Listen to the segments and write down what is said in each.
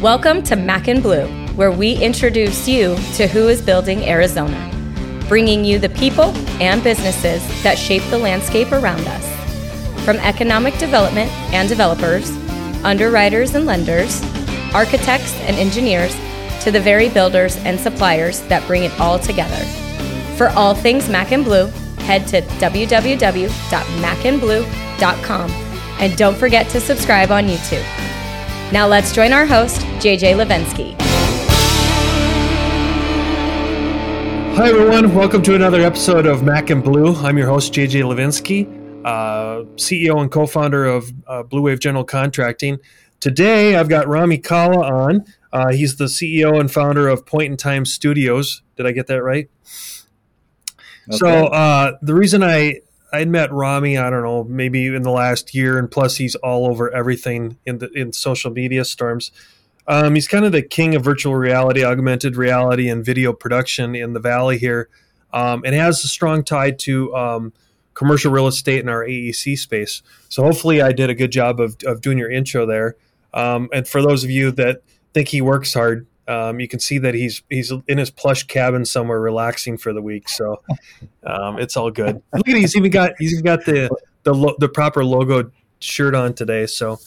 Welcome to Mac and Blue, where we introduce you to who is building Arizona, bringing you the people and businesses that shape the landscape around us. From economic development and developers, underwriters and lenders, architects and engineers, to the very builders and suppliers that bring it all together. For all things Mac and Blue, head to www.macandblue.com and don't forget to subscribe on YouTube. Now let's join our host, JJ Levinsky. Hi, everyone. Welcome to another episode of Mac and Blue. I'm your host, JJ Levinsky, uh, CEO and co founder of uh, Blue Wave General Contracting. Today, I've got Rami Kalla on. Uh, he's the CEO and founder of Point in Time Studios. Did I get that right? Okay. So, uh, the reason I I'd met Rami, I don't know, maybe in the last year, and plus he's all over everything in the in social media storms. Um, he's kind of the king of virtual reality, augmented reality, and video production in the valley here, um, and has a strong tie to um, commercial real estate in our AEC space. So hopefully, I did a good job of, of doing your intro there. Um, and for those of you that think he works hard, um, you can see that he's he's in his plush cabin somewhere relaxing for the week. So um, it's all good. Look at he's even got he's even got the the lo- the proper logo shirt on today. So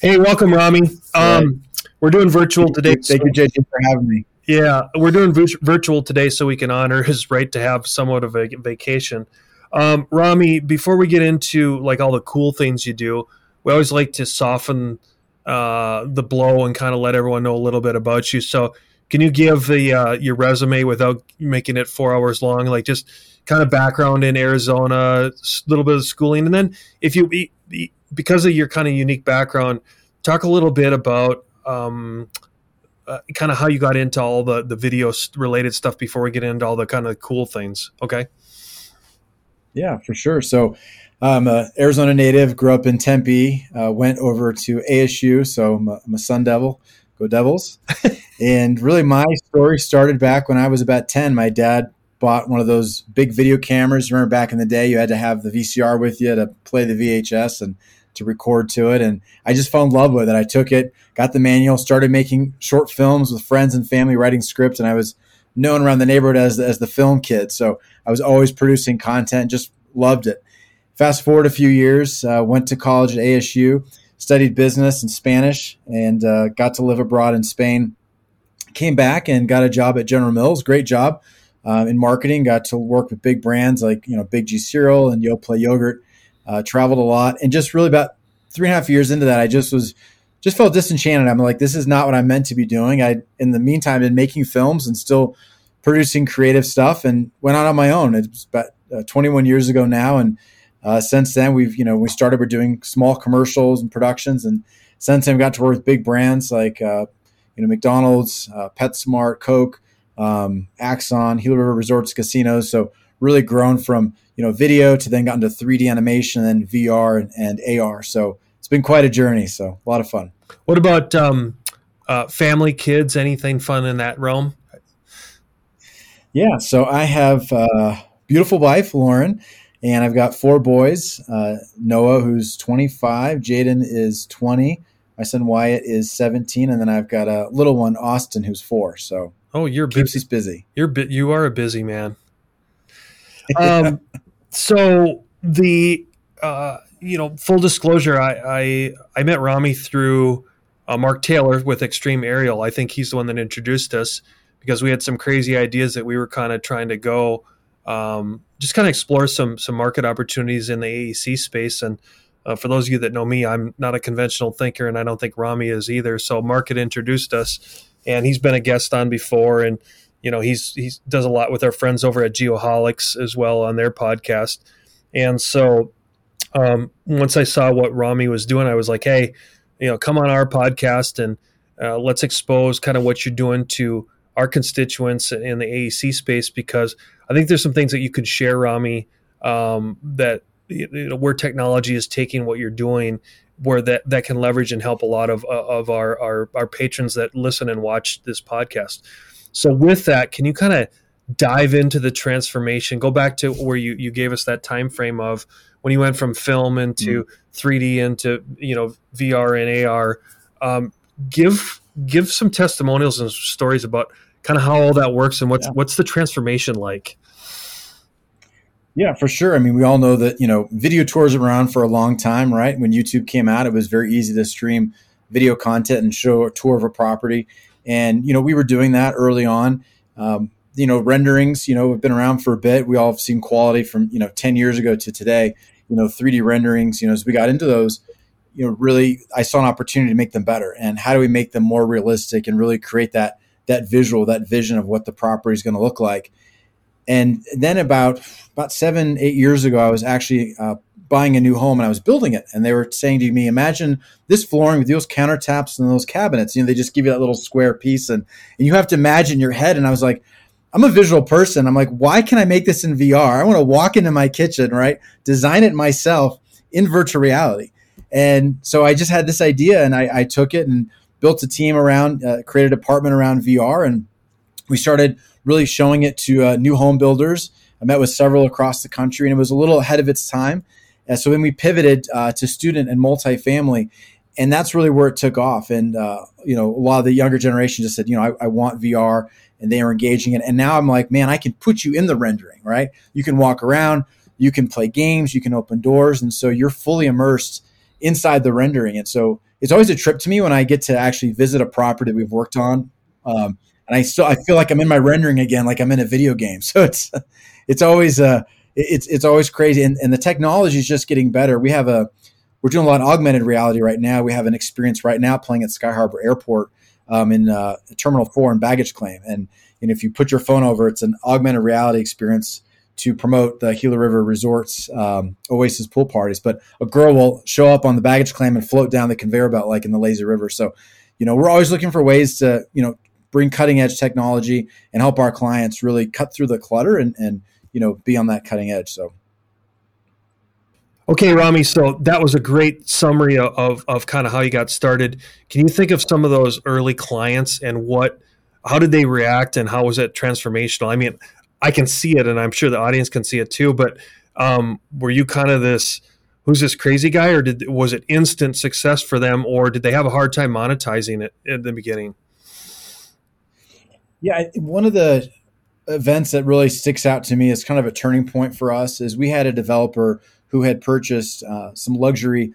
hey, welcome, Rami. Um, we're doing virtual today. Thank you, JJ, for having me. Yeah, we're doing virtual today so we can honor his right to have somewhat of a vacation. Um, Rami, before we get into like all the cool things you do, we always like to soften uh, the blow and kind of let everyone know a little bit about you. So, can you give the uh, your resume without making it four hours long? Like just kind of background in Arizona, a little bit of schooling, and then if you because of your kind of unique background, talk a little bit about um, uh, kind of how you got into all the the video related stuff before we get into all the kind of cool things. Okay. Yeah, for sure. So I'm a Arizona native, grew up in Tempe, uh, went over to ASU, so I'm a, I'm a Sun Devil, go Devils. and really, my story started back when I was about 10. My dad bought one of those big video cameras. Remember back in the day, you had to have the VCR with you to play the VHS and to record to it. And I just fell in love with it. I took it, got the manual, started making short films with friends and family, writing scripts, and I was known around the neighborhood as, as the film kid. So I was always producing content, just loved it. Fast forward a few years, uh, went to college at ASU, studied business and Spanish, and uh, got to live abroad in Spain. Came back and got a job at General Mills. Great job uh, in marketing. Got to work with big brands like you know Big G cereal and Yoplait yogurt. Uh, traveled a lot, and just really about three and a half years into that, I just was just felt disenchanted. I'm like, this is not what I'm meant to be doing. I, in the meantime, been making films and still producing creative stuff, and went out on my own. It's about uh, 21 years ago now, and uh, since then, we've you know we started we're doing small commercials and productions, and since then we got to work with big brands like uh, you know McDonald's, uh, PetSmart, Coke, um, Axon, Gila River Resorts, casinos. So really grown from you know video to then got into 3D animation and then VR and, and AR. So it's been quite a journey. So a lot of fun. What about um, uh, family, kids? Anything fun in that realm? Yeah, so I have a beautiful wife, Lauren. And I've got four boys uh, Noah, who's 25, Jaden is 20, my son Wyatt is 17, and then I've got a little one, Austin, who's four. So, oh, you're keeps busy. us busy. You're bi- you are a busy man. Um, so the uh, you know, full disclosure, I I, I met Rami through uh, Mark Taylor with Extreme Aerial. I think he's the one that introduced us because we had some crazy ideas that we were kind of trying to go um, just kind of explore some some market opportunities in the AEC space. And uh, for those of you that know me, I'm not a conventional thinker, and I don't think Rami is either. So Market introduced us, and he's been a guest on before, and you know he's he does a lot with our friends over at Geoholics as well on their podcast. And so um, once I saw what Rami was doing, I was like, hey, you know, come on our podcast and uh, let's expose kind of what you're doing to our constituents in the AEC space because I think there's some things that you could share, Rami, um, that you know, where technology is taking what you're doing, where that, that can leverage and help a lot of, uh, of our, our, our patrons that listen and watch this podcast. So with that, can you kind of dive into the transformation? Go back to where you, you gave us that time frame of when you went from film into mm-hmm. 3D into you know VR and AR. Um, give give some testimonials and stories about kind of how all that works and what's yeah. what's the transformation like. Yeah, for sure. I mean, we all know that you know video tours around for a long time, right? When YouTube came out, it was very easy to stream video content and show a tour of a property, and you know we were doing that early on. Um, you know, renderings, you know, have been around for a bit. We all have seen quality from you know ten years ago to today. You know, 3D renderings. You know, as we got into those, you know, really, I saw an opportunity to make them better. And how do we make them more realistic and really create that that visual, that vision of what the property is going to look like? And then about about seven, eight years ago, I was actually uh, buying a new home and I was building it. And they were saying to me, imagine this flooring with those countertops and those cabinets. You know, they just give you that little square piece and, and you have to imagine your head. And I was like, I'm a visual person. I'm like, why can I make this in VR? I want to walk into my kitchen, right? Design it myself in virtual reality. And so I just had this idea and I, I took it and built a team around, uh, created a department around VR. And we started really showing it to uh, new home builders. I met with several across the country, and it was a little ahead of its time. And so then we pivoted uh, to student and multifamily, and that's really where it took off. And uh, you know, a lot of the younger generation just said, you know, I, I want VR, and they are engaging it. And now I'm like, man, I can put you in the rendering, right? You can walk around, you can play games, you can open doors, and so you're fully immersed inside the rendering. And so it's always a trip to me when I get to actually visit a property we've worked on. Um, and I still I feel like I'm in my rendering again, like I'm in a video game. So it's it's always uh it's it's always crazy, and, and the technology is just getting better. We have a we're doing a lot of augmented reality right now. We have an experience right now playing at Sky Harbor Airport um, in uh, Terminal Four in baggage claim, and and if you put your phone over, it's an augmented reality experience to promote the Gila River Resorts um, Oasis pool parties. But a girl will show up on the baggage claim and float down the conveyor belt like in the lazy river. So, you know, we're always looking for ways to you know bring cutting edge technology and help our clients really cut through the clutter and, and you know be on that cutting edge so okay rami so that was a great summary of, of kind of how you got started can you think of some of those early clients and what how did they react and how was it transformational i mean i can see it and i'm sure the audience can see it too but um, were you kind of this who's this crazy guy or did was it instant success for them or did they have a hard time monetizing it in the beginning yeah, one of the events that really sticks out to me as kind of a turning point for us is we had a developer who had purchased uh, some luxury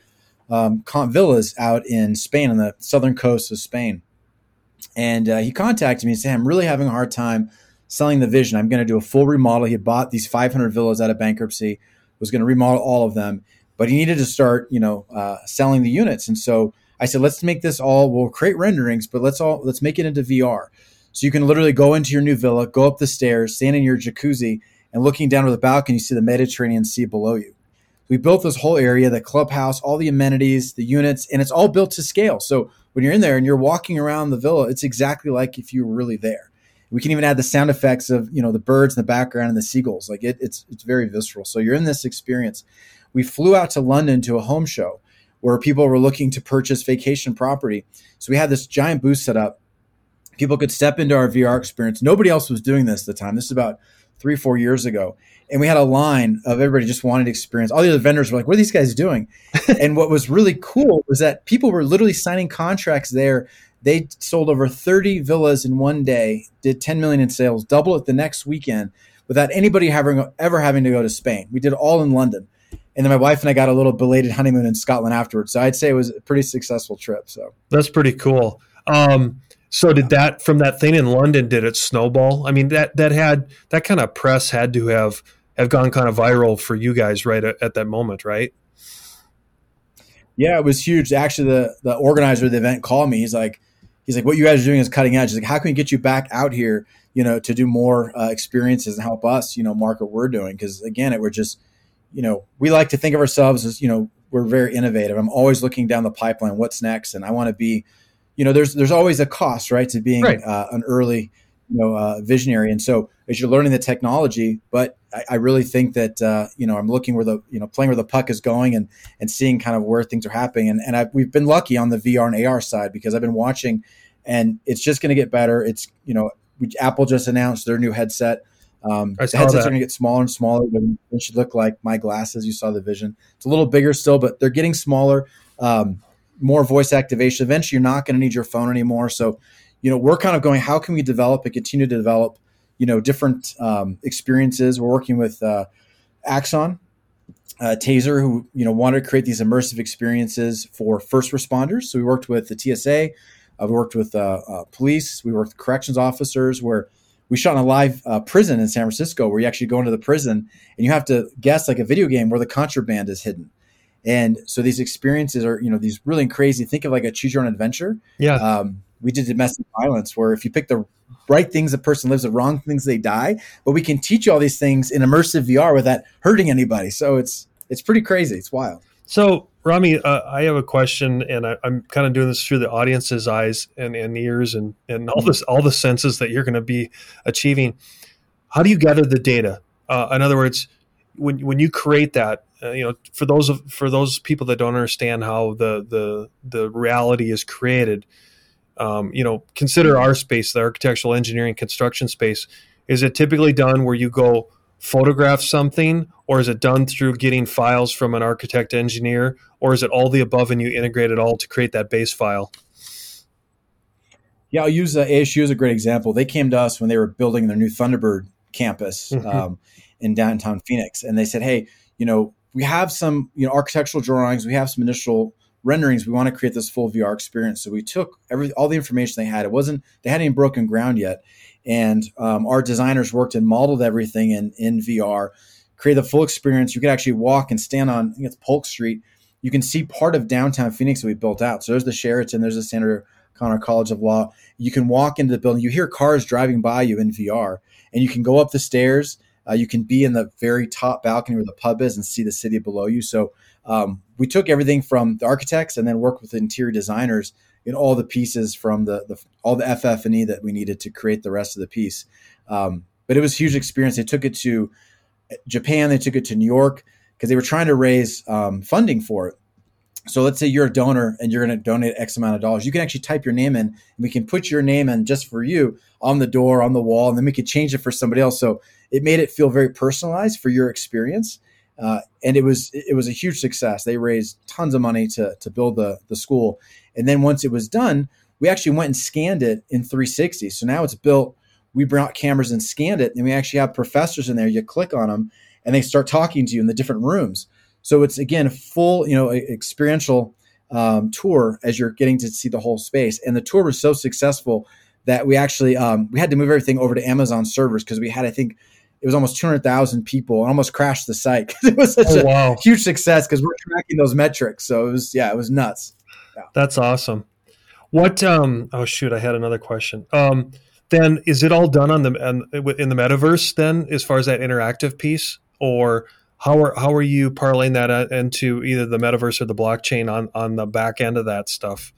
um, villas out in Spain on the southern coast of Spain. And uh, he contacted me and said, I'm really having a hard time selling the vision. I'm going to do a full remodel. He had bought these 500 villas out of bankruptcy, was going to remodel all of them, but he needed to start, you know, uh, selling the units. And so I said, let's make this all, we'll create renderings, but let's all, let's make it into VR. So you can literally go into your new villa, go up the stairs, stand in your jacuzzi, and looking down to the balcony, you see the Mediterranean Sea below you. We built this whole area, the clubhouse, all the amenities, the units, and it's all built to scale. So when you're in there and you're walking around the villa, it's exactly like if you were really there. We can even add the sound effects of you know the birds in the background and the seagulls. Like it, it's it's very visceral. So you're in this experience. We flew out to London to a home show where people were looking to purchase vacation property. So we had this giant booth set up people could step into our VR experience. Nobody else was doing this at the time. This is about three, four years ago. And we had a line of everybody just wanted to experience. All the other vendors were like, what are these guys doing? and what was really cool was that people were literally signing contracts there. They sold over 30 villas in one day, did 10 million in sales, double it the next weekend without anybody having ever having to go to Spain. We did all in London. And then my wife and I got a little belated honeymoon in Scotland afterwards. So I'd say it was a pretty successful trip. So that's pretty cool. Um, so did that from that thing in London? Did it snowball? I mean that that had that kind of press had to have have gone kind of viral for you guys right at, at that moment, right? Yeah, it was huge. Actually, the the organizer of the event called me. He's like, he's like, what you guys are doing is cutting edge. He's like, how can we get you back out here, you know, to do more uh, experiences and help us, you know, market what we're doing? Because again, it we're just, you know, we like to think of ourselves as, you know, we're very innovative. I'm always looking down the pipeline, what's next, and I want to be you know, there's there's always a cost, right, to being right. Uh, an early, you know, uh, visionary. And so as you're learning the technology, but I, I really think that uh, you know I'm looking where the you know playing where the puck is going and and seeing kind of where things are happening. And and I've, we've been lucky on the VR and AR side because I've been watching, and it's just going to get better. It's you know, we, Apple just announced their new headset. Um, the headsets that. are going to get smaller and smaller. It should look like my glasses. You saw the vision. It's a little bigger still, but they're getting smaller. Um, more voice activation. Eventually, you're not going to need your phone anymore. So, you know, we're kind of going, how can we develop and continue to develop, you know, different um, experiences? We're working with uh, Axon, uh, Taser, who you know wanted to create these immersive experiences for first responders. So we worked with the TSA, uh, we worked with uh, uh, police, we worked with corrections officers, where we shot in a live uh, prison in San Francisco, where you actually go into the prison and you have to guess like a video game where the contraband is hidden. And so these experiences are, you know, these really crazy. Think of like a choose your own adventure. Yeah. Um, we did domestic violence, where if you pick the right things, the person lives. The wrong things, they die. But we can teach you all these things in immersive VR without hurting anybody. So it's it's pretty crazy. It's wild. So Rami, uh, I have a question, and I, am kind of doing this through the audience's eyes and, and ears and and all this all the senses that you're going to be achieving. How do you gather the data? Uh, in other words, when when you create that, uh, you know, for those of for those people that don't understand how the the the reality is created, um, you know, consider our space, the architectural engineering construction space. Is it typically done where you go photograph something, or is it done through getting files from an architect engineer, or is it all the above and you integrate it all to create that base file? Yeah, I'll use uh, ASU as a great example. They came to us when they were building their new Thunderbird campus mm-hmm. um, in downtown Phoenix, and they said, "Hey, you know, we have some you know architectural drawings, we have some initial renderings. We want to create this full VR experience." So we took every all the information they had. It wasn't they hadn't even broken ground yet, and um, our designers worked and modeled everything in in VR, create the full experience. You could actually walk and stand on I think it's Polk Street. You can see part of downtown Phoenix that we built out. So there's the Sheraton, there's the Sandra Conner College of Law. You can walk into the building. You hear cars driving by you in VR, and you can go up the stairs. Uh, you can be in the very top balcony where the pub is and see the city below you. So um, we took everything from the architects and then worked with interior designers in all the pieces from the, the all the FF and E that we needed to create the rest of the piece. Um, but it was a huge experience. They took it to Japan, they took it to New York because they were trying to raise um, funding for it. So let's say you're a donor and you're going to donate X amount of dollars. You can actually type your name in, and we can put your name in just for you on the door, on the wall, and then we could change it for somebody else. So it made it feel very personalized for your experience. Uh, and it was it was a huge success. They raised tons of money to to build the the school, and then once it was done, we actually went and scanned it in 360. So now it's built. We brought cameras and scanned it, and we actually have professors in there. You click on them, and they start talking to you in the different rooms. So it's again a full you know experiential um, tour as you're getting to see the whole space. And the tour was so successful that we actually um, we had to move everything over to Amazon servers because we had I think it was almost 200,000 people and almost crashed the site because it was such oh, a wow. huge success because we're tracking those metrics. So it was, yeah, it was nuts. Yeah. That's awesome. What, um, oh shoot, I had another question. Um, then is it all done on the, in the metaverse then, as far as that interactive piece or how are, how are you parlaying that uh, into either the metaverse or the blockchain on, on the back end of that stuff?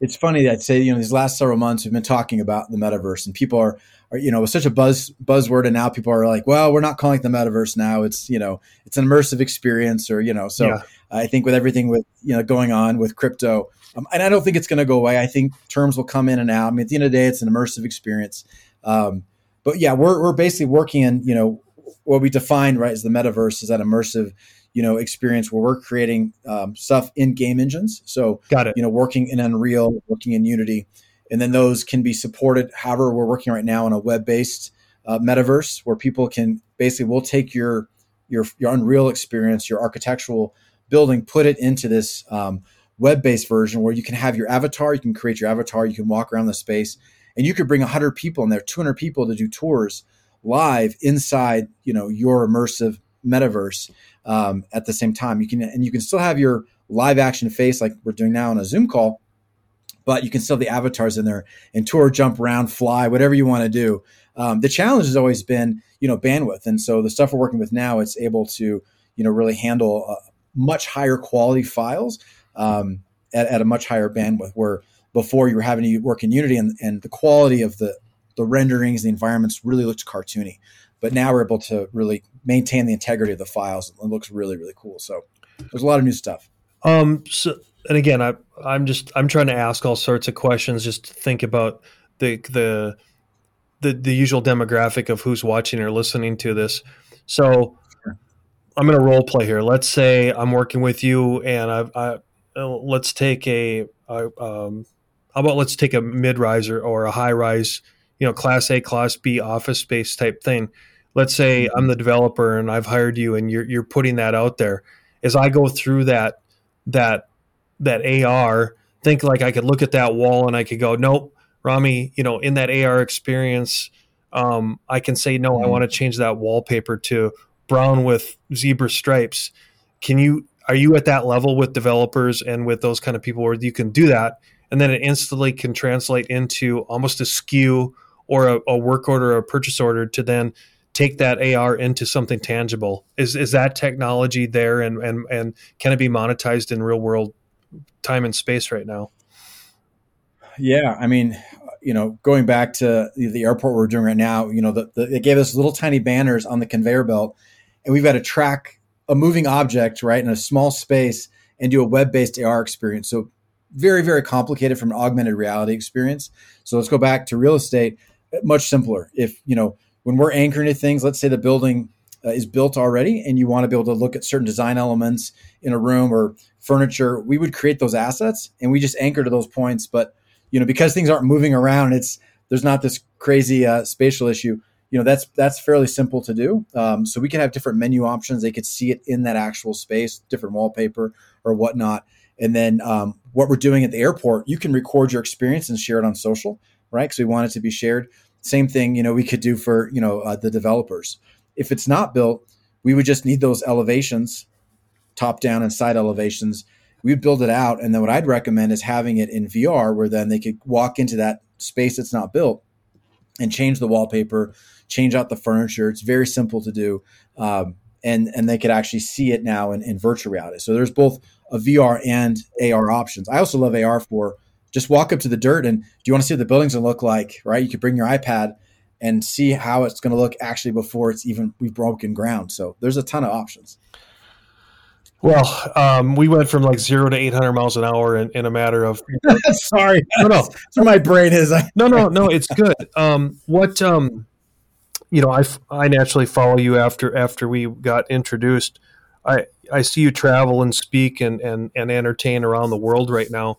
It's funny I'd say, you know, these last several months we've been talking about the metaverse and people are, are, you know, it was such a buzz buzzword, and now people are like, well, we're not calling it the metaverse now. It's you know, it's an immersive experience, or you know. So yeah. I think with everything with you know going on with crypto, um, and I don't think it's going to go away. I think terms will come in and out. I mean, at the end of the day, it's an immersive experience. Um, but yeah, we're we're basically working in you know what we define right as the metaverse is that immersive you know experience where we're creating um, stuff in game engines. So got it. You know, working in Unreal, working in Unity and then those can be supported. However, we're working right now on a web-based uh, metaverse where people can basically we'll take your your your Unreal experience, your architectural building, put it into this um, web-based version where you can have your avatar, you can create your avatar, you can walk around the space, and you could bring 100 people in there, 200 people to do tours live inside, you know, your immersive metaverse um, at the same time. You can and you can still have your live action face like we're doing now on a Zoom call, but you can still have the avatars in there and tour, jump around, fly, whatever you want to do. Um, the challenge has always been, you know, bandwidth. And so the stuff we're working with now, it's able to, you know, really handle uh, much higher quality files um, at, at, a much higher bandwidth where before you were having to work in Unity and, and the quality of the, the renderings, the environments really looked cartoony. But now we're able to really maintain the integrity of the files. It looks really, really cool. So there's a lot of new stuff. Um, so and again, I I'm just I'm trying to ask all sorts of questions. Just to think about the the the the usual demographic of who's watching or listening to this. So, I'm going to role play here. Let's say I'm working with you, and I, I let's take a, a um, how about let's take a mid riser or a high rise, you know, class A, class B office space type thing. Let's say mm-hmm. I'm the developer and I've hired you, and you're you're putting that out there. As I go through that that that AR, think like I could look at that wall and I could go, nope, Rami, you know, in that AR experience, um, I can say no. Mm-hmm. I want to change that wallpaper to brown with zebra stripes. Can you? Are you at that level with developers and with those kind of people where you can do that, and then it instantly can translate into almost a SKU or a, a work order or a purchase order to then take that AR into something tangible? Is is that technology there, and and and can it be monetized in real world time and space right now? Yeah, I mean, you know, going back to the airport we're doing right now, you know, the, the, they gave us little tiny banners on the conveyor belt, and we've got to track a moving object right in a small space and do a web-based AR experience. So very very complicated from an augmented reality experience. So let's go back to real estate. Much simpler. If you know when we're anchoring to things, let's say the building uh, is built already, and you want to be able to look at certain design elements in a room or furniture, we would create those assets and we just anchor to those points. But you know, because things aren't moving around, it's there's not this crazy uh, spatial issue. You know, that's that's fairly simple to do. Um, so we can have different menu options. They could see it in that actual space, different wallpaper or whatnot. And then um, what we're doing at the airport, you can record your experience and share it on social, right? Because we want it to be shared. Same thing, you know, we could do for you know uh, the developers. If it's not built, we would just need those elevations, top down and side elevations we'd build it out. And then what I'd recommend is having it in VR where then they could walk into that space that's not built and change the wallpaper, change out the furniture. It's very simple to do. Um, and, and they could actually see it now in, in virtual reality. So there's both a VR and AR options. I also love AR for just walk up to the dirt and do you want to see what the building's look like, right? You could bring your iPad and see how it's going to look actually before it's even we've broken ground. So there's a ton of options. Well, um, we went from like zero to 800 miles an hour in, in a matter of. Sorry, no, no, that's where my brain is. no, no, no, it's good. Um, what, um, you know, I, I naturally follow you after after we got introduced. I I see you travel and speak and and and entertain around the world right now.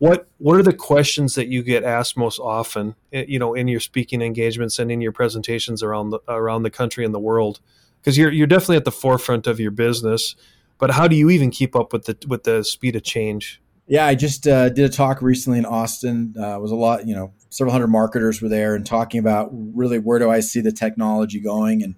What what are the questions that you get asked most often? Eh, you know, in your speaking engagements and in your presentations around the around the country and the world, because you're you're definitely at the forefront of your business but how do you even keep up with the with the speed of change? Yeah, I just uh, did a talk recently in Austin. Uh, was a lot, you know, several hundred marketers were there and talking about really where do I see the technology going, and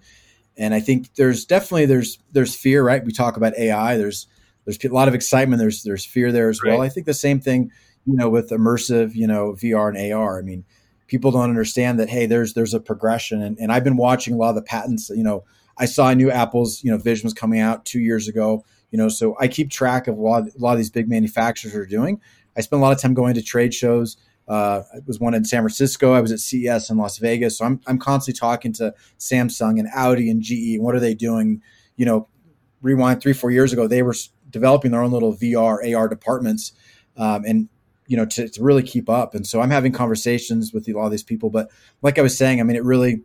and I think there's definitely there's there's fear, right? We talk about AI. There's there's a lot of excitement. There's there's fear there as right. well. I think the same thing, you know, with immersive, you know, VR and AR. I mean, people don't understand that. Hey, there's there's a progression, and, and I've been watching a lot of the patents. You know, I saw I knew Apple's you know Vision was coming out two years ago. You know, so I keep track of what a lot of these big manufacturers are doing. I spend a lot of time going to trade shows. Uh, I was one in San Francisco. I was at CES in Las Vegas. So I'm, I'm constantly talking to Samsung and Audi and GE. And What are they doing? You know, rewind three, four years ago, they were developing their own little VR, AR departments. Um, and, you know, to, to really keep up. And so I'm having conversations with a lot of these people. But like I was saying, I mean, it really,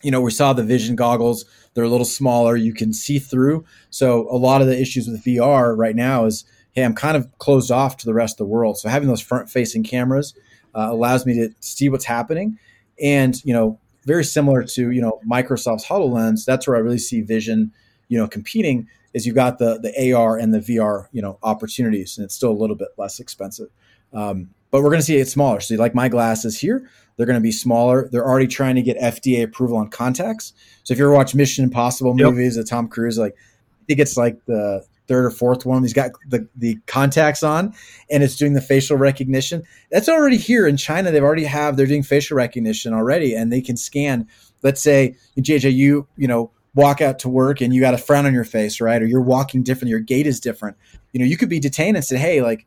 you know, we saw the vision goggles. They're a little smaller. You can see through. So a lot of the issues with VR right now is, hey, I'm kind of closed off to the rest of the world. So having those front-facing cameras uh, allows me to see what's happening, and you know, very similar to you know Microsoft's HoloLens. That's where I really see Vision, you know, competing. Is you've got the the AR and the VR, you know, opportunities, and it's still a little bit less expensive. Um, but we're going to see it smaller. So, like my glasses here, they're going to be smaller. They're already trying to get FDA approval on contacts. So, if you ever watch Mission Impossible movies yep. of Tom Cruise, like I think it's like the third or fourth one. He's got the, the contacts on and it's doing the facial recognition. That's already here in China. They've already have, they're doing facial recognition already and they can scan, let's say JJ, you, you know, walk out to work and you got a frown on your face, right? Or you're walking different, your gait is different. You know, you could be detained and say, Hey, like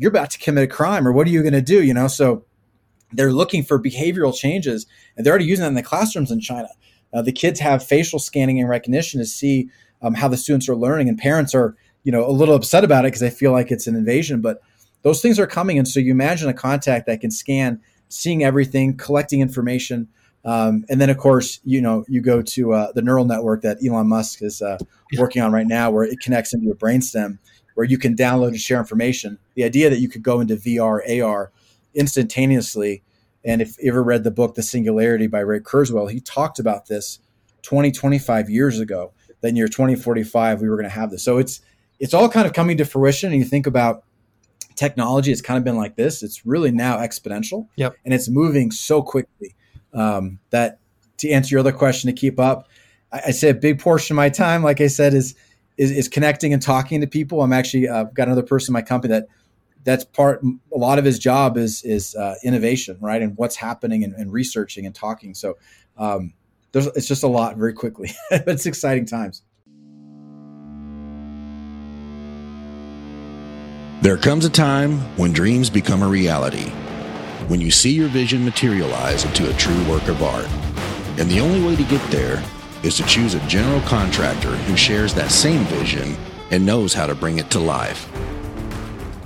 you're about to commit a crime or what are you going to do? You know, so they're looking for behavioral changes and they're already using that in the classrooms in China. Uh, the kids have facial scanning and recognition to see um, how the students are learning, and parents are you know a little upset about it because they feel like it's an invasion. But those things are coming, and so you imagine a contact that can scan, seeing everything, collecting information. Um, and then, of course, you know, you go to uh, the neural network that Elon Musk is uh, working on right now, where it connects into your brainstem, where you can download and share information. The idea that you could go into VR, AR instantaneously. And if you ever read the book, The Singularity by Ray Kurzweil, he talked about this 20, 25 years ago. Then year 2045, we were going to have this. So it's it's all kind of coming to fruition. And you think about technology, it's kind of been like this. It's really now exponential. Yep. And it's moving so quickly um, that to answer your other question to keep up I, I, say a big portion of my time like i said is is, is connecting and talking to people. I'm actually uh, got another person in my company that that's part a lot of his job is is uh, innovation right? And what's happening and, and researching and talking. So um, there's it's just a lot very quickly. It's exciting times. There comes a time when dreams become a reality when you see your vision materialize into a true work of art. And the only way to get there is to choose a general contractor who shares that same vision and knows how to bring it to life.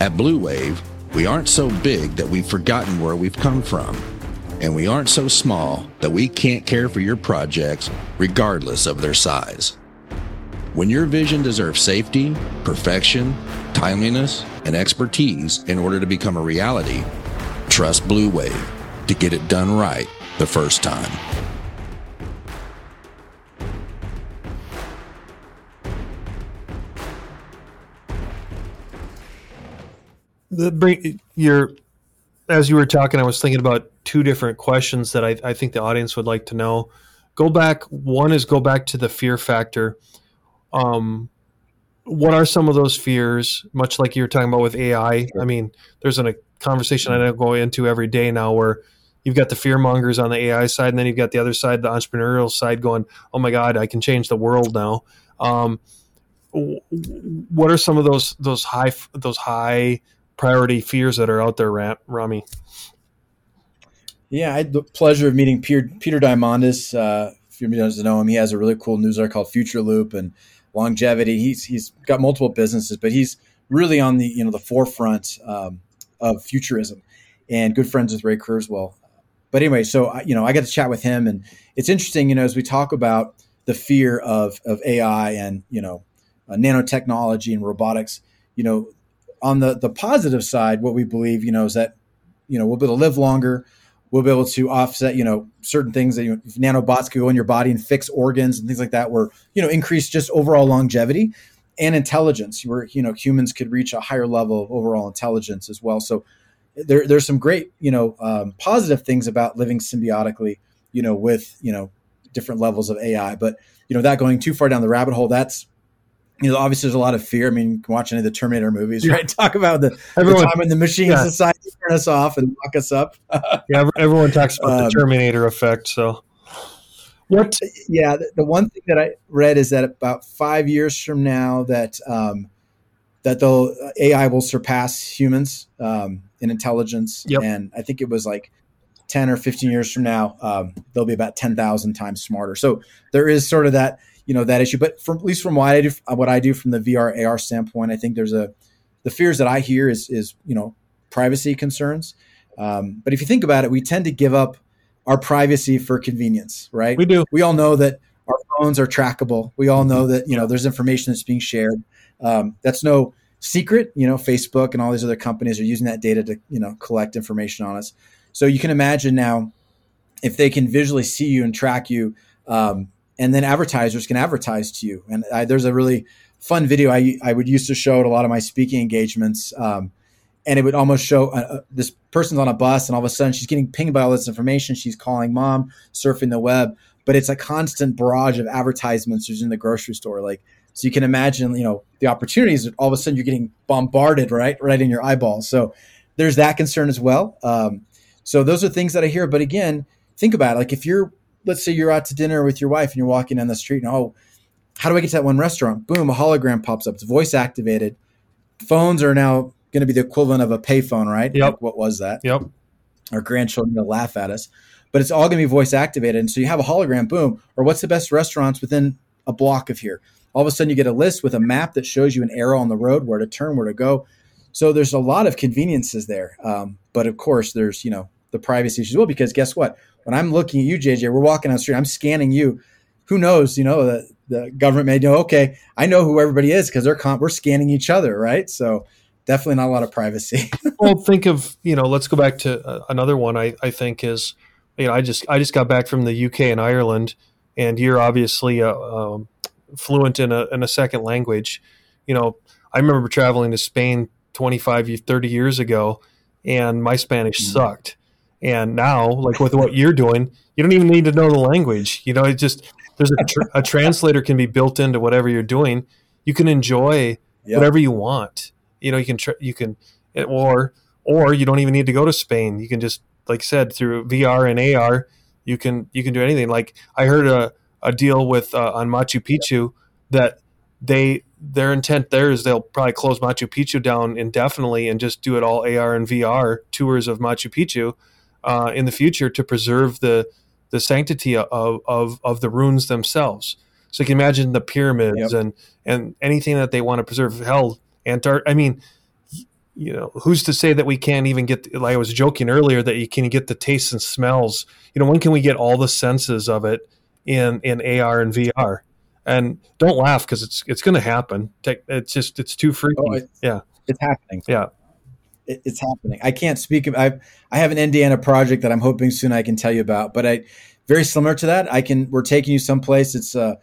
At Blue Wave, we aren't so big that we've forgotten where we've come from, and we aren't so small that we can't care for your projects regardless of their size. When your vision deserves safety, perfection, timeliness, and expertise in order to become a reality, Trust Blue Wave to get it done right the first time. The bring your as you were talking, I was thinking about two different questions that I, I think the audience would like to know. Go back. One is go back to the fear factor. Um, what are some of those fears? Much like you were talking about with AI. I mean, there's an, a conversation I don't go into every day now where you've got the fear mongers on the AI side, and then you've got the other side, the entrepreneurial side, going, "Oh my God, I can change the world now." Um, what are some of those those high those high priority fears that are out there, Rami? Yeah, I had the pleasure of meeting Peter, Peter Diamandis. Uh, if you doesn't know him, he has a really cool newsletter called Future Loop, and longevity. He's he's got multiple businesses, but he's really on the you know the forefront um, of futurism, and good friends with Ray Kurzweil. But anyway, so you know I got to chat with him, and it's interesting. You know, as we talk about the fear of of AI and you know uh, nanotechnology and robotics, you know, on the the positive side, what we believe, you know, is that you know we'll be able to live longer we'll be able to offset, you know, certain things that you know, nanobots could go in your body and fix organs and things like that, where you know increase just overall longevity and intelligence, where you know humans could reach a higher level of overall intelligence as well. So there, there's some great, you know, um, positive things about living symbiotically, you know, with you know different levels of AI. But you know, that going too far down the rabbit hole, that's you know, obviously there's a lot of fear. I mean, you can watch any of the Terminator movies, right? Talk about the, everyone, the time when the machines yeah. decide to turn us off and lock us up. yeah, everyone talks about um, the Terminator effect. So, what? Yeah, the, the, one thing that I read is that about five years from now, that um, that the AI will surpass humans um, in intelligence, yep. and I think it was like 10 or 15 years from now, um, they'll be about 10,000 times smarter. So there is sort of that you know that issue. But from at least from what I do, what I do from the VR AR standpoint, I think there's a the fears that I hear is is you know privacy concerns. Um, but if you think about it, we tend to give up our privacy for convenience, right? We do. We all know that our phones are trackable. We all know that you know there's information that's being shared. Um, that's no secret. You know, Facebook and all these other companies are using that data to you know collect information on us. So you can imagine now if they can visually see you and track you, um, and then advertisers can advertise to you. And I, there's a really fun video I, I would used to show at a lot of my speaking engagements. Um, and it would almost show uh, uh, this person's on a bus and all of a sudden she's getting pinged by all this information. She's calling mom, surfing the web, but it's a constant barrage of advertisements in the grocery store. Like, so you can imagine, you know, the opportunities all of a sudden you're getting bombarded, right? Right in your eyeballs. So there's that concern as well. Um, so those are things that I hear. But again, think about it. Like if you're let's say you're out to dinner with your wife and you're walking down the street and oh, how do I get to that one restaurant? Boom, a hologram pops up. It's voice activated. Phones are now going to be the equivalent of a payphone, right? Yep. Like, what was that? Yep. Our grandchildren will laugh at us, but it's all going to be voice activated. And so you have a hologram, boom, or what's the best restaurants within a block of here? All of a sudden, you get a list with a map that shows you an arrow on the road, where to turn, where to go. So there's a lot of conveniences there. Um, but of course, there's you know the privacy issues well because guess what? When I'm looking at you, JJ, we're walking on the street, I'm scanning you. Who knows? You know, the, the government may know, okay, I know who everybody is because they're comp- we're scanning each other, right? So definitely not a lot of privacy. well, think of, you know, let's go back to uh, another one I, I think is, you know, I just I just got back from the UK and Ireland, and you're obviously uh, um, fluent in a in a second language. You know, I remember traveling to Spain 25, 30 years ago, and my Spanish mm-hmm. sucked. And now, like with what you're doing, you don't even need to know the language. You know, it just there's a, tr- a translator can be built into whatever you're doing. You can enjoy yep. whatever you want. You know, you can tr- you can or or you don't even need to go to Spain. You can just like I said through VR and AR, you can you can do anything. Like I heard a, a deal with uh, on Machu Picchu that they their intent there is they'll probably close Machu Picchu down indefinitely and just do it all AR and VR tours of Machu Picchu uh, in the future to preserve the the sanctity of, of, of the ruins themselves. So you can imagine the pyramids yep. and and anything that they want to preserve. Hell, Antarctica. I mean, you know, who's to say that we can't even get? Like I was joking earlier that you can get the tastes and smells. You know, when can we get all the senses of it in in AR and VR? And don't laugh because it's it's going to happen. It's just it's too freaky. Oh, it's, yeah, it's happening. Yeah, it, it's happening. I can't speak. I I have an NDA project that I'm hoping soon I can tell you about. But I very similar to that. I can. We're taking you someplace. It's uh,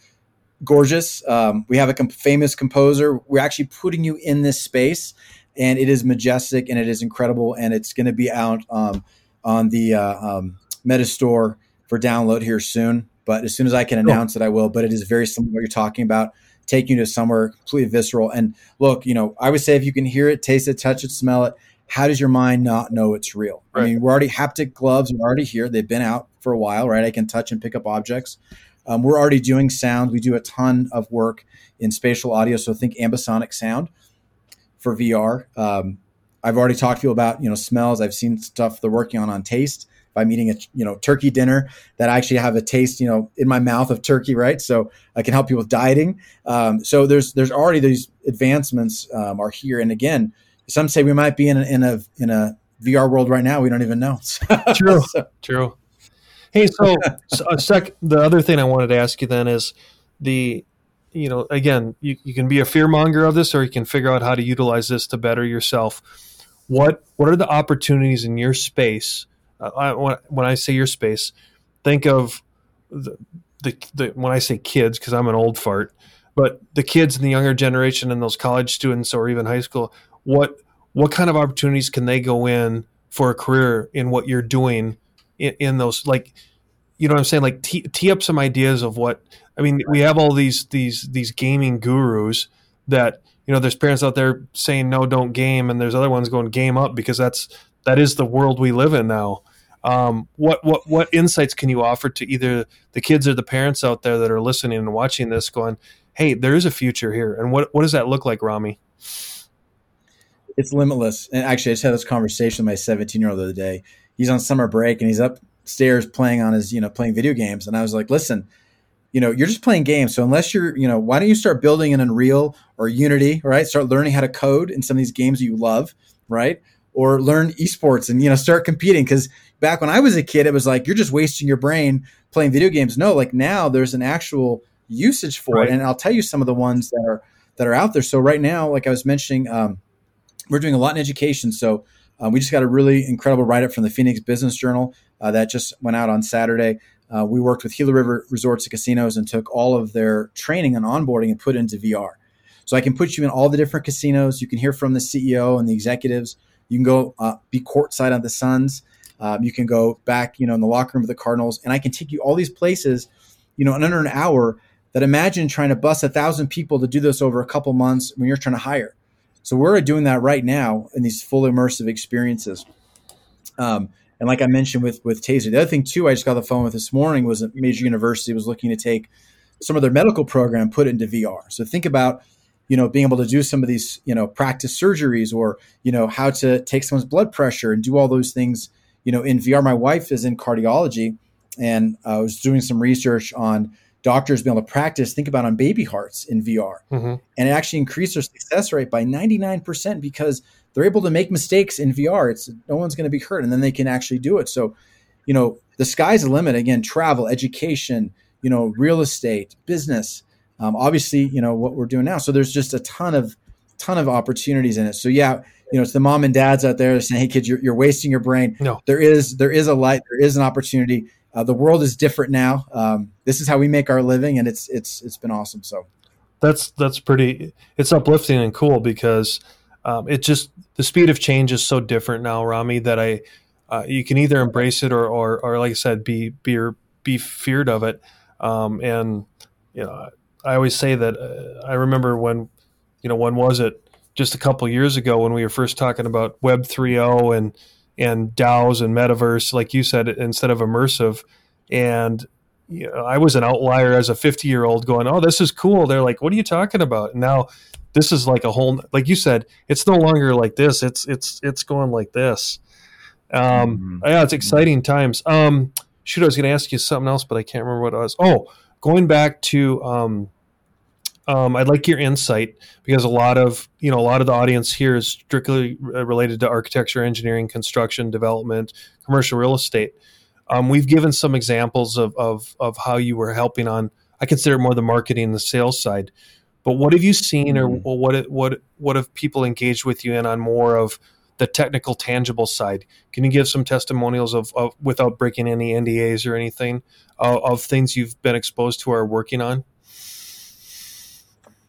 gorgeous. Um, we have a comp- famous composer. We're actually putting you in this space, and it is majestic and it is incredible. And it's going to be out um, on the uh, um, Meta Store for download here soon. But as soon as I can announce cool. it, I will. But it is very similar to what you're talking about, taking you to somewhere completely visceral. And look, you know, I would say if you can hear it, taste it, touch it, smell it, how does your mind not know it's real? Right. I mean, we're already haptic gloves are already here. They've been out for a while, right? I can touch and pick up objects. Um, we're already doing sound. We do a ton of work in spatial audio. So think ambisonic sound for VR. Um, I've already talked to you about you know smells. I've seen stuff they're working on on taste if I'm eating a you know turkey dinner that I actually have a taste you know in my mouth of turkey, right? So I can help you with dieting. Um, so there's there's already these advancements um, are here, and again, some say we might be in a, in a in a VR world right now. We don't even know. true, so. true. Hey, so, so a sec. The other thing I wanted to ask you then is the you know again you, you can be a fear monger of this or you can figure out how to utilize this to better yourself what what are the opportunities in your space uh, I, when I say your space, think of the, the, the when I say kids, because I'm an old fart, but the kids in the younger generation and those college students or even high school, what what kind of opportunities can they go in for a career in what you're doing in, in those like you know what I'm saying like tee, tee up some ideas of what I mean we have all these these these gaming gurus that you know there's parents out there saying no don't game and there's other ones going game up because that's that is the world we live in now um, what what what insights can you offer to either the kids or the parents out there that are listening and watching this, going, "Hey, there is a future here," and what what does that look like, Rami? It's limitless. And actually, I just had this conversation with my 17 year old the other day. He's on summer break and he's upstairs playing on his you know playing video games, and I was like, "Listen." You know, you're just playing games. So unless you're, you know, why don't you start building an Unreal or Unity, right? Start learning how to code in some of these games you love, right? Or learn esports and you know start competing because back when I was a kid, it was like you're just wasting your brain playing video games. No, like now there's an actual usage for right. it, and I'll tell you some of the ones that are that are out there. So right now, like I was mentioning, um, we're doing a lot in education. So uh, we just got a really incredible write up from the Phoenix Business Journal uh, that just went out on Saturday. Uh, we worked with Gila River Resorts and Casinos and took all of their training and onboarding and put into VR. So I can put you in all the different casinos. You can hear from the CEO and the executives. You can go uh, be courtside on the Suns. Um, you can go back, you know, in the locker room of the Cardinals, and I can take you all these places, you know, in under an hour. That imagine trying to bus a thousand people to do this over a couple months when you're trying to hire. So we're doing that right now in these full immersive experiences. Um, and like I mentioned with with Taser, the other thing too, I just got the phone with this morning was a major university was looking to take some of their medical program, put it into VR. So think about you know being able to do some of these you know practice surgeries or you know how to take someone's blood pressure and do all those things you know, in VR, my wife is in cardiology, and I was doing some research on doctors being able to practice, think about on baby hearts in VR. Mm-hmm. And it actually increased their success rate by 99% because they're able to make mistakes in VR. It's no one's going to be hurt, and then they can actually do it. So, you know, the sky's the limit. Again, travel, education, you know, real estate, business. Um, obviously, you know what we're doing now. So there's just a ton of ton of opportunities in it. So yeah, you know, it's the mom and dads out there saying, "Hey, kids, you're, you're wasting your brain." No, there is there is a light, there is an opportunity. Uh, the world is different now. Um, this is how we make our living, and it's it's it's been awesome. So that's that's pretty. It's uplifting and cool because um, it just the speed of change is so different now, Rami. That I uh, you can either embrace it or, or or like I said, be be be feared of it. Um, and you know, I always say that uh, I remember when you know when was it just a couple years ago when we were first talking about Web 3.0 and and DAOs and metaverse, like you said, instead of immersive. And you know, I was an outlier as a 50 year old going, Oh, this is cool. They're like, what are you talking about? And now this is like a whole, like you said, it's no longer like this. It's, it's, it's going like this. Um, mm-hmm. yeah, it's exciting times. Um, shoot, I was going to ask you something else, but I can't remember what it was. Oh, going back to, um, um, I'd like your insight because a lot of you know a lot of the audience here is strictly related to architecture, engineering, construction, development, commercial real estate. Um, we've given some examples of, of of how you were helping on. I consider more the marketing and the sales side. But what have you seen, or mm-hmm. what what what have people engaged with you in on more of the technical, tangible side? Can you give some testimonials of, of without breaking any NDAs or anything uh, of things you've been exposed to or working on?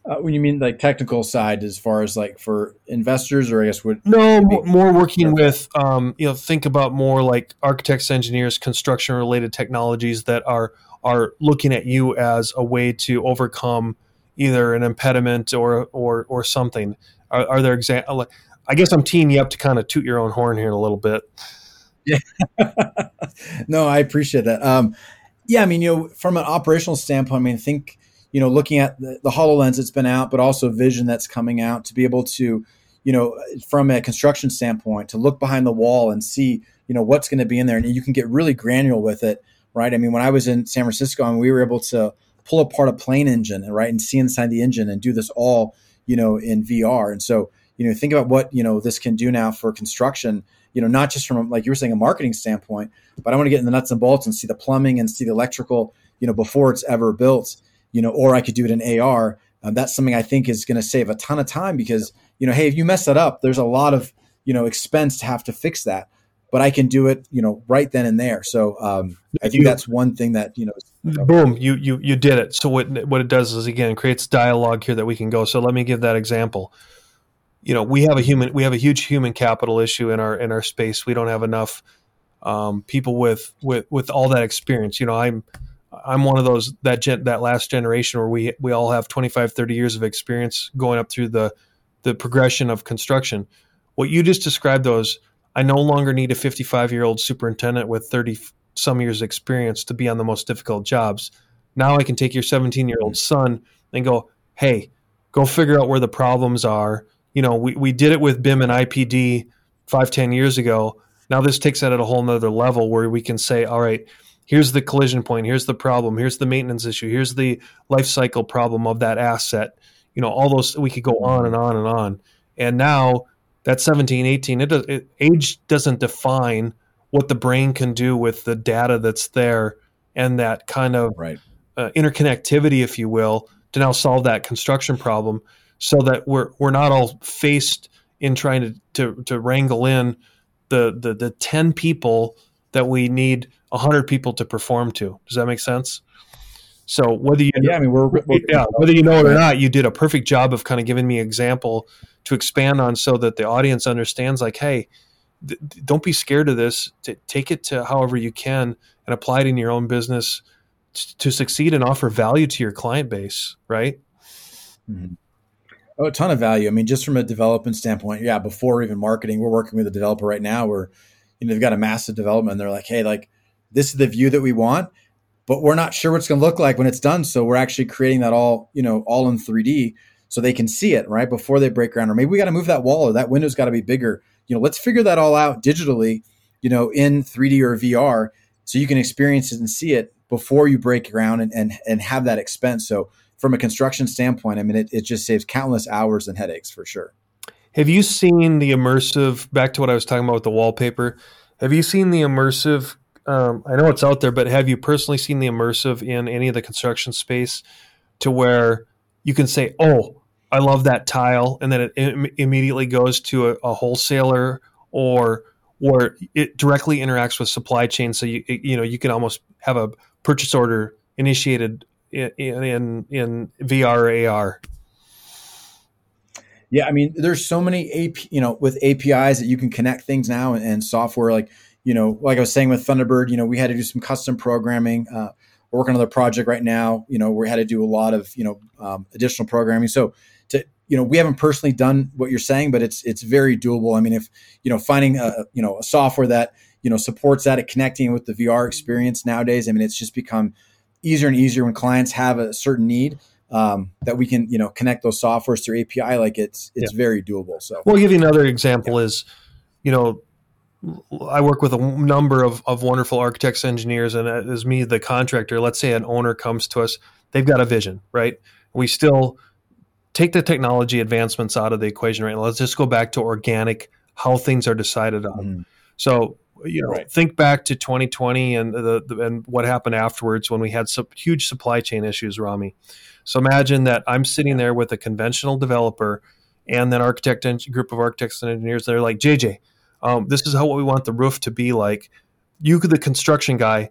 Uh, when you mean like technical side, as far as like for investors, or I guess would no more working with um, you know think about more like architects, engineers, construction related technologies that are are looking at you as a way to overcome either an impediment or or or something. Are, are there examples? I guess I'm teeing you up to kind of toot your own horn here a little bit. Yeah, no, I appreciate that. Um, yeah, I mean, you know, from an operational standpoint, I mean, think you know, looking at the, the HoloLens that's been out, but also Vision that's coming out to be able to, you know, from a construction standpoint, to look behind the wall and see, you know, what's going to be in there. And you can get really granular with it, right? I mean, when I was in San Francisco and we were able to pull apart a plane engine, right, and see inside the engine and do this all, you know, in VR. And so, you know, think about what, you know, this can do now for construction you know, not just from like you were saying a marketing standpoint, but I want to get in the nuts and bolts and see the plumbing and see the electrical, you know, before it's ever built you know, or I could do it in AR. Um, that's something I think is going to save a ton of time because, you know, hey, if you mess that up, there's a lot of, you know, expense to have to fix that. But I can do it, you know, right then and there. So um, I think that's one thing that you know. Boom! You you you did it. So what what it does is again creates dialogue here that we can go. So let me give that example. You know, we have a human we have a huge human capital issue in our in our space. We don't have enough um, people with with with all that experience. You know, I'm I'm one of those that gen, that last generation where we we all have 25 30 years of experience going up through the the progression of construction. What you just described those I no longer need a 55 year old superintendent with 30 some years experience to be on the most difficult jobs. Now I can take your 17 year old son and go, "Hey, go figure out where the problems are." You know, we, we did it with BIM and IPD five, 10 years ago. Now this takes that at a whole nother level where we can say, all right, here's the collision point. Here's the problem. Here's the maintenance issue. Here's the life cycle problem of that asset. You know all those we could go on and on and on. And now that 17 18 it, does, it age doesn't define what the brain can do with the data that's there and that kind of right. uh, interconnectivity if you will to now solve that construction problem so that we're we're not all faced in trying to to, to wrangle in the, the the 10 people that we need 100 people to perform to. Does that make sense? So whether you yeah, I mean we're, we're yeah, whether you know it or not, you did a perfect job of kind of giving me an example to expand on, so that the audience understands. Like, hey, th- don't be scared of this. T- take it to however you can and apply it in your own business t- to succeed and offer value to your client base. Right? Mm-hmm. Oh, a ton of value. I mean, just from a development standpoint, yeah. Before even marketing, we're working with a developer right now where you know they've got a massive development. And they're like, hey, like this is the view that we want, but we're not sure what it's going to look like when it's done. So we're actually creating that all, you know, all in 3D so they can see it right before they break ground. Or maybe we got to move that wall or that window's got to be bigger. You know, let's figure that all out digitally, you know, in 3D or VR so you can experience it and see it before you break ground and, and, and have that expense. So from a construction standpoint, I mean, it, it just saves countless hours and headaches for sure. have you seen the immersive? Back to what I was talking about with the wallpaper. Have you seen the immersive? Um, I know it's out there, but have you personally seen the immersive in any of the construction space to where you can say, "Oh, I love that tile," and then it Im- immediately goes to a, a wholesaler or or it directly interacts with supply chain. So you you know you can almost have a purchase order initiated in in, in VR or AR. Yeah, I mean, there's so many AP, you know, with APIs that you can connect things now and, and, software. Like, you know, like I was saying with Thunderbird, you know, we had to do some custom programming. Uh, we're working on another project right now. You know, we had to do a lot of you know um, additional programming. So to you know, we haven't personally done what you're saying, but it's it's very doable. I mean, if you know, finding a you know a software that you know supports that, and connecting with the VR experience nowadays. I mean, it's just become easier and easier when clients have a certain need um, that we can you know connect those softwares through API. Like it's it's yeah. very doable. So we'll give you another example yeah. is you know I work with a number of, of wonderful architects, engineers, and as me, the contractor, let's say an owner comes to us, they've got a vision, right? We still take the technology advancements out of the equation, right? Let's just go back to organic, how things are decided on. Mm. So you know, right. think back to 2020 and the, the, and what happened afterwards when we had some huge supply chain issues, Rami. So imagine that I'm sitting there with a conventional developer and then architect and group of architects and engineers They're like, JJ, um, this is how what we want the roof to be like. You, the construction guy,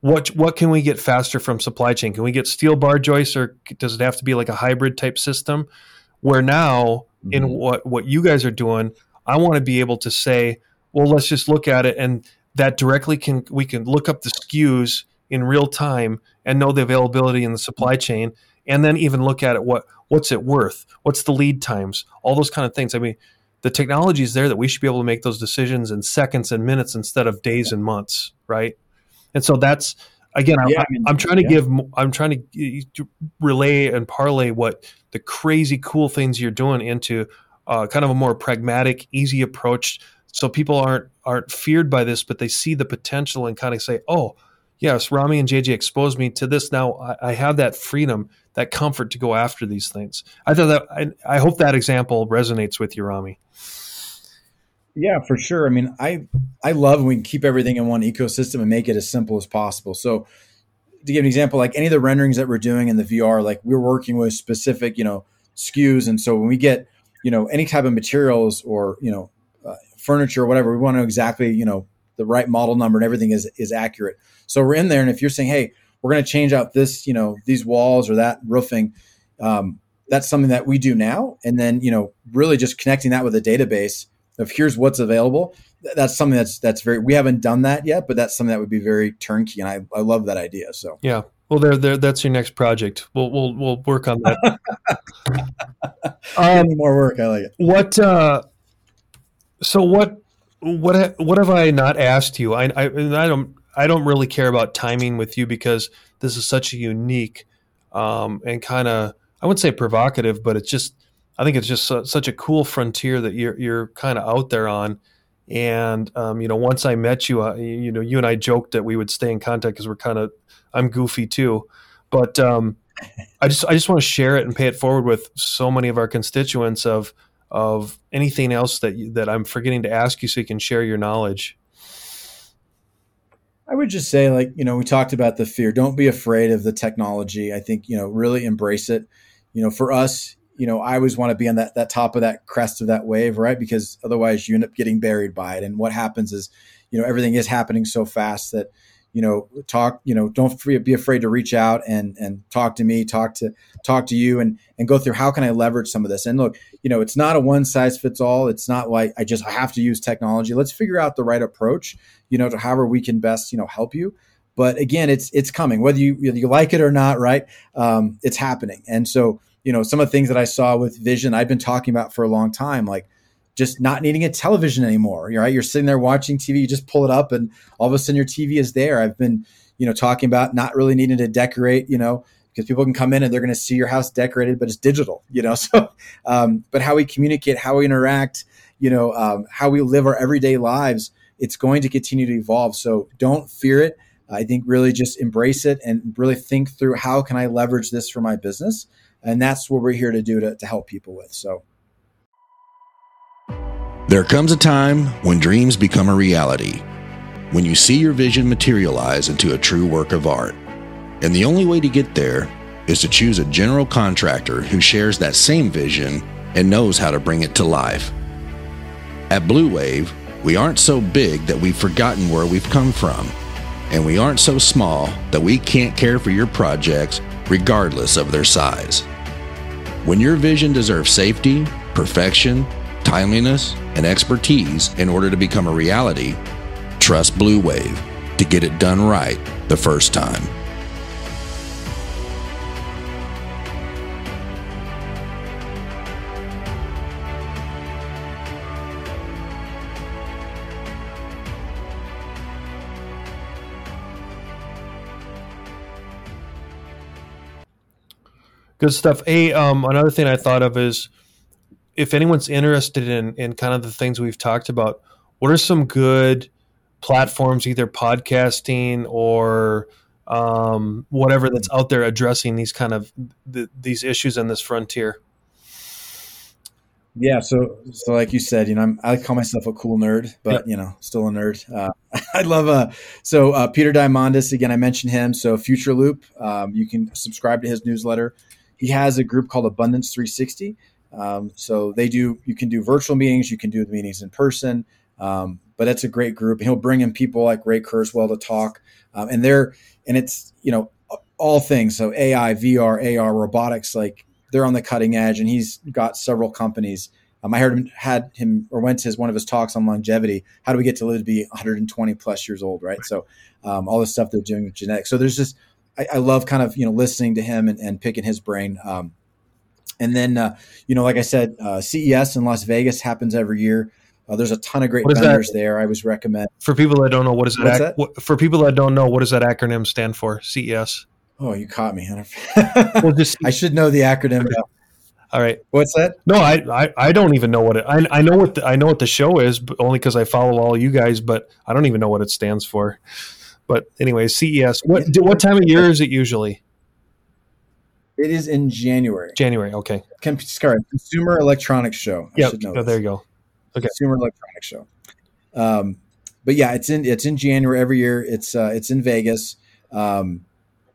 what what can we get faster from supply chain? Can we get steel bar joists, or does it have to be like a hybrid type system? Where now, mm-hmm. in what what you guys are doing, I want to be able to say, well, let's just look at it, and that directly can we can look up the SKUs in real time and know the availability in the supply chain, and then even look at it what what's it worth, what's the lead times, all those kind of things. I mean, the technology is there that we should be able to make those decisions in seconds and minutes instead of days and months, right? And so that's again, yeah, I, am trying to yeah. give, I'm trying to relay and parlay what the crazy cool things you're doing into uh, kind of a more pragmatic, easy approach, so people aren't aren't feared by this, but they see the potential and kind of say, "Oh, yes, Rami and JJ exposed me to this. Now I, I have that freedom." that comfort to go after these things. I thought that I, I hope that example resonates with you, Rami. Yeah, for sure. I mean, I I love when we can keep everything in one ecosystem and make it as simple as possible. So, to give an example, like any of the renderings that we're doing in the VR, like we're working with specific, you know, SKUs, and so when we get, you know, any type of materials or you know, uh, furniture or whatever, we want to exactly, you know, the right model number and everything is is accurate. So we're in there, and if you're saying, hey, we're going to change out this, you know, these walls or that roofing. Um, that's something that we do now. And then, you know, really just connecting that with a database of here's what's available. That's something that's, that's very, we haven't done that yet, but that's something that would be very turnkey. And I, I love that idea. So, yeah. Well, there, there, that's your next project. We'll, we'll, we'll work on that. um, more work. I like it. What, uh, so what, what, what have I not asked you? I, I, I don't, I don't really care about timing with you because this is such a unique um, and kind of I wouldn't say provocative, but it's just I think it's just su- such a cool frontier that you're you're kind of out there on. And um, you know, once I met you, uh, you know, you and I joked that we would stay in contact because we're kind of I'm goofy too, but um, I just I just want to share it and pay it forward with so many of our constituents of of anything else that that I'm forgetting to ask you so you can share your knowledge. I would just say, like, you know, we talked about the fear. Don't be afraid of the technology. I think, you know, really embrace it. You know, for us, you know, I always want to be on that that top of that crest of that wave, right? Because otherwise you end up getting buried by it. And what happens is, you know, everything is happening so fast that you know talk you know don't be afraid to reach out and and talk to me talk to talk to you and and go through how can i leverage some of this. And look you know it's not a one size fits all. It's not like i just have to use technology. Let's figure out the right approach you know to however we can best you know help you. But again it's it's coming. Whether you you like it or not right um, it's happening. And so you know some of the things that i saw with vision i've been talking about for a long time. Like just not needing a television anymore. You're right. You're sitting there watching TV, you just pull it up and all of a sudden your TV is there. I've been, you know, talking about not really needing to decorate, you know, because people can come in and they're going to see your house decorated, but it's digital, you know? So, um, but how we communicate, how we interact, you know, um, how we live our everyday lives, it's going to continue to evolve. So don't fear it. I think really just embrace it and really think through how can I leverage this for my business? And that's what we're here to do to, to help people with. So There comes a time when dreams become a reality, when you see your vision materialize into a true work of art. And the only way to get there is to choose a general contractor who shares that same vision and knows how to bring it to life. At Blue Wave, we aren't so big that we've forgotten where we've come from, and we aren't so small that we can't care for your projects regardless of their size. When your vision deserves safety, perfection, timeliness, and expertise in order to become a reality, trust Blue Wave to get it done right the first time. Good stuff. A um, another thing I thought of is if anyone's interested in in kind of the things we've talked about, what are some good platforms, either podcasting or um, whatever that's out there addressing these kind of th- these issues in this frontier? Yeah, so so like you said, you know, I'm, I call myself a cool nerd, but you know, still a nerd. Uh, I love uh so uh, Peter Diamandis again. I mentioned him. So Future Loop, um, you can subscribe to his newsletter. He has a group called Abundance 360. Um, so they do. You can do virtual meetings. You can do the meetings in person. Um, but that's a great group. He'll bring in people like Ray Kurzweil to talk, um, and they're and it's you know all things. So AI, VR, AR, robotics. Like they're on the cutting edge, and he's got several companies. Um, I heard him had him or went to his one of his talks on longevity. How do we get to live to be 120 plus years old, right? So um, all the stuff they're doing with genetics. So there's just I, I, love kind of you know listening to him and, and picking his brain. Um, and then uh, you know, like I said, uh, CES in Las Vegas happens every year. Uh, there's a ton of great vendors that? there. I was recommend for people that don't know what is that, ac- that? for people that don't know what does that acronym stand for? CES. Oh, you caught me. well, just, I should know the acronym. All right. What's that? No, I, I, I don't even know what it. I, I know what the, I know what the show is, but only because I follow all you guys. But I don't even know what it stands for. But anyway, CES. What what time of year is it usually? It is in January. January, okay. sorry, Consumer Electronics Show. Yeah, oh, there you go. Okay. Consumer Electronics Show. Um, but yeah, it's in it's in January every year. It's uh, it's in Vegas. Um,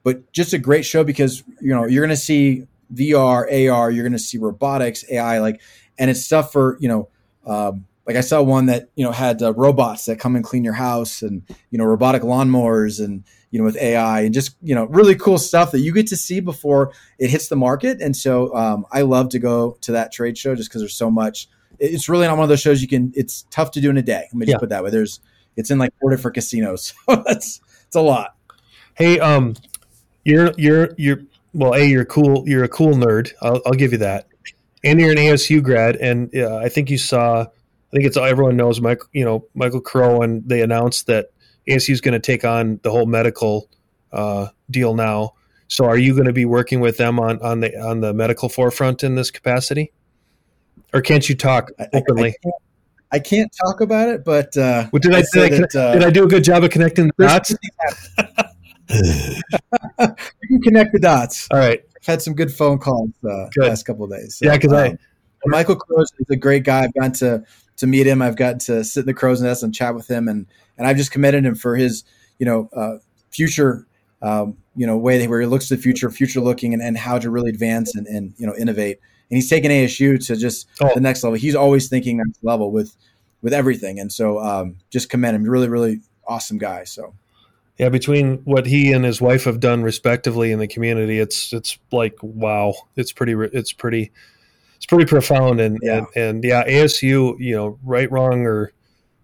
but just a great show because you know you're going to see VR, AR, you're going to see robotics, AI, like, and it's stuff for you know um, like I saw one that you know had uh, robots that come and clean your house, and you know robotic lawnmowers, and you know with AI, and just you know really cool stuff that you get to see before it hits the market. And so um, I love to go to that trade show just because there's so much. It's really not one of those shows you can. It's tough to do in a day. Let me just yeah. put that way. There's it's in like four different casinos. that's it's a lot. Hey, um, you're you're you're well, a you're cool. You're a cool nerd. I'll, I'll give you that. And you're an ASU grad, and uh, I think you saw I think it's everyone knows Mike, you know, Michael Crow, and they announced that ASU is going to take on the whole medical uh, deal now. So, are you going to be working with them on on the on the medical forefront in this capacity, or can't you talk openly? I, I, can't, I can't, talk about it, but uh, did I, I did, I, that, uh, did I do a good job of connecting the dots? you can connect the dots. All right. I've had some good phone calls uh, last couple of days. So, yeah, because um, I Michael Crow is a great guy. I've gotten to to meet him. I've got to sit in the crow's nest and chat with him, and and I've just commended him for his you know uh, future um, you know way where he looks to the future, future looking, and, and how to really advance and, and you know innovate. And he's taken ASU to just oh. the next level. He's always thinking next level with with everything, and so um, just commend him. Really, really awesome guy. So. Yeah, between what he and his wife have done respectively in the community, it's it's like wow, it's pretty it's pretty pretty profound. And, yeah. and, and yeah, ASU, you know, right, wrong, or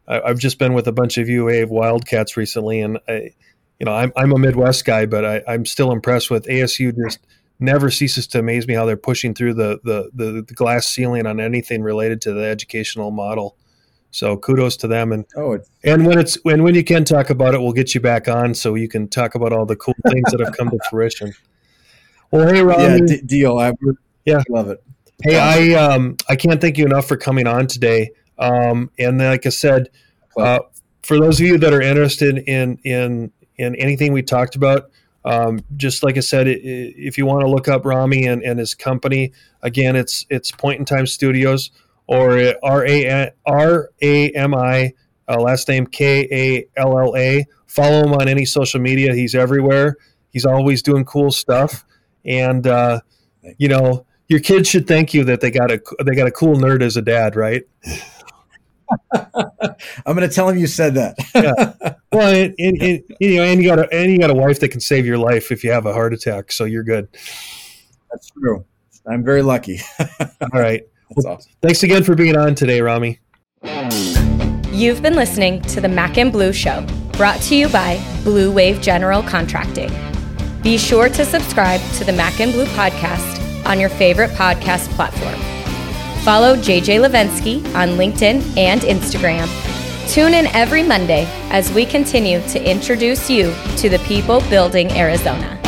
I, have just been with a bunch of UA Wildcats recently, and I, you know, I'm, I'm a Midwest guy, but I, I'm still impressed with ASU. Just never ceases to amaze me how they're pushing through the, the, the, the glass ceiling on anything related to the educational model. So kudos to them, and oh, and when it's when when you can talk about it, we'll get you back on so you can talk about all the cool things that have come to fruition. Well, hey, Ron. Yeah, d- deal. I yeah, love it. Hey, I um, I can't thank you enough for coming on today. Um, and like I said, uh, for those of you that are interested in in in anything we talked about, um, just like I said, if you want to look up Rami and, and his company, again, it's it's Point in Time Studios, or R A R A M I, uh, last name K A L L A. Follow him on any social media. He's everywhere. He's always doing cool stuff, and uh, you know your kids should thank you that they got a they got a cool nerd as a dad, right? I'm going to tell him you said that. yeah. Well, and, and, and, you know, and you got a and you got a wife that can save your life if you have a heart attack, so you're good. That's true. I'm very lucky. All right. Well, awesome. Thanks again for being on today, Rami. You've been listening to the Mac and Blue Show, brought to you by Blue Wave General Contracting. Be sure to subscribe to the Mac and Blue podcast on your favorite podcast platform. Follow JJ Levensky on LinkedIn and Instagram. Tune in every Monday as we continue to introduce you to the people building Arizona.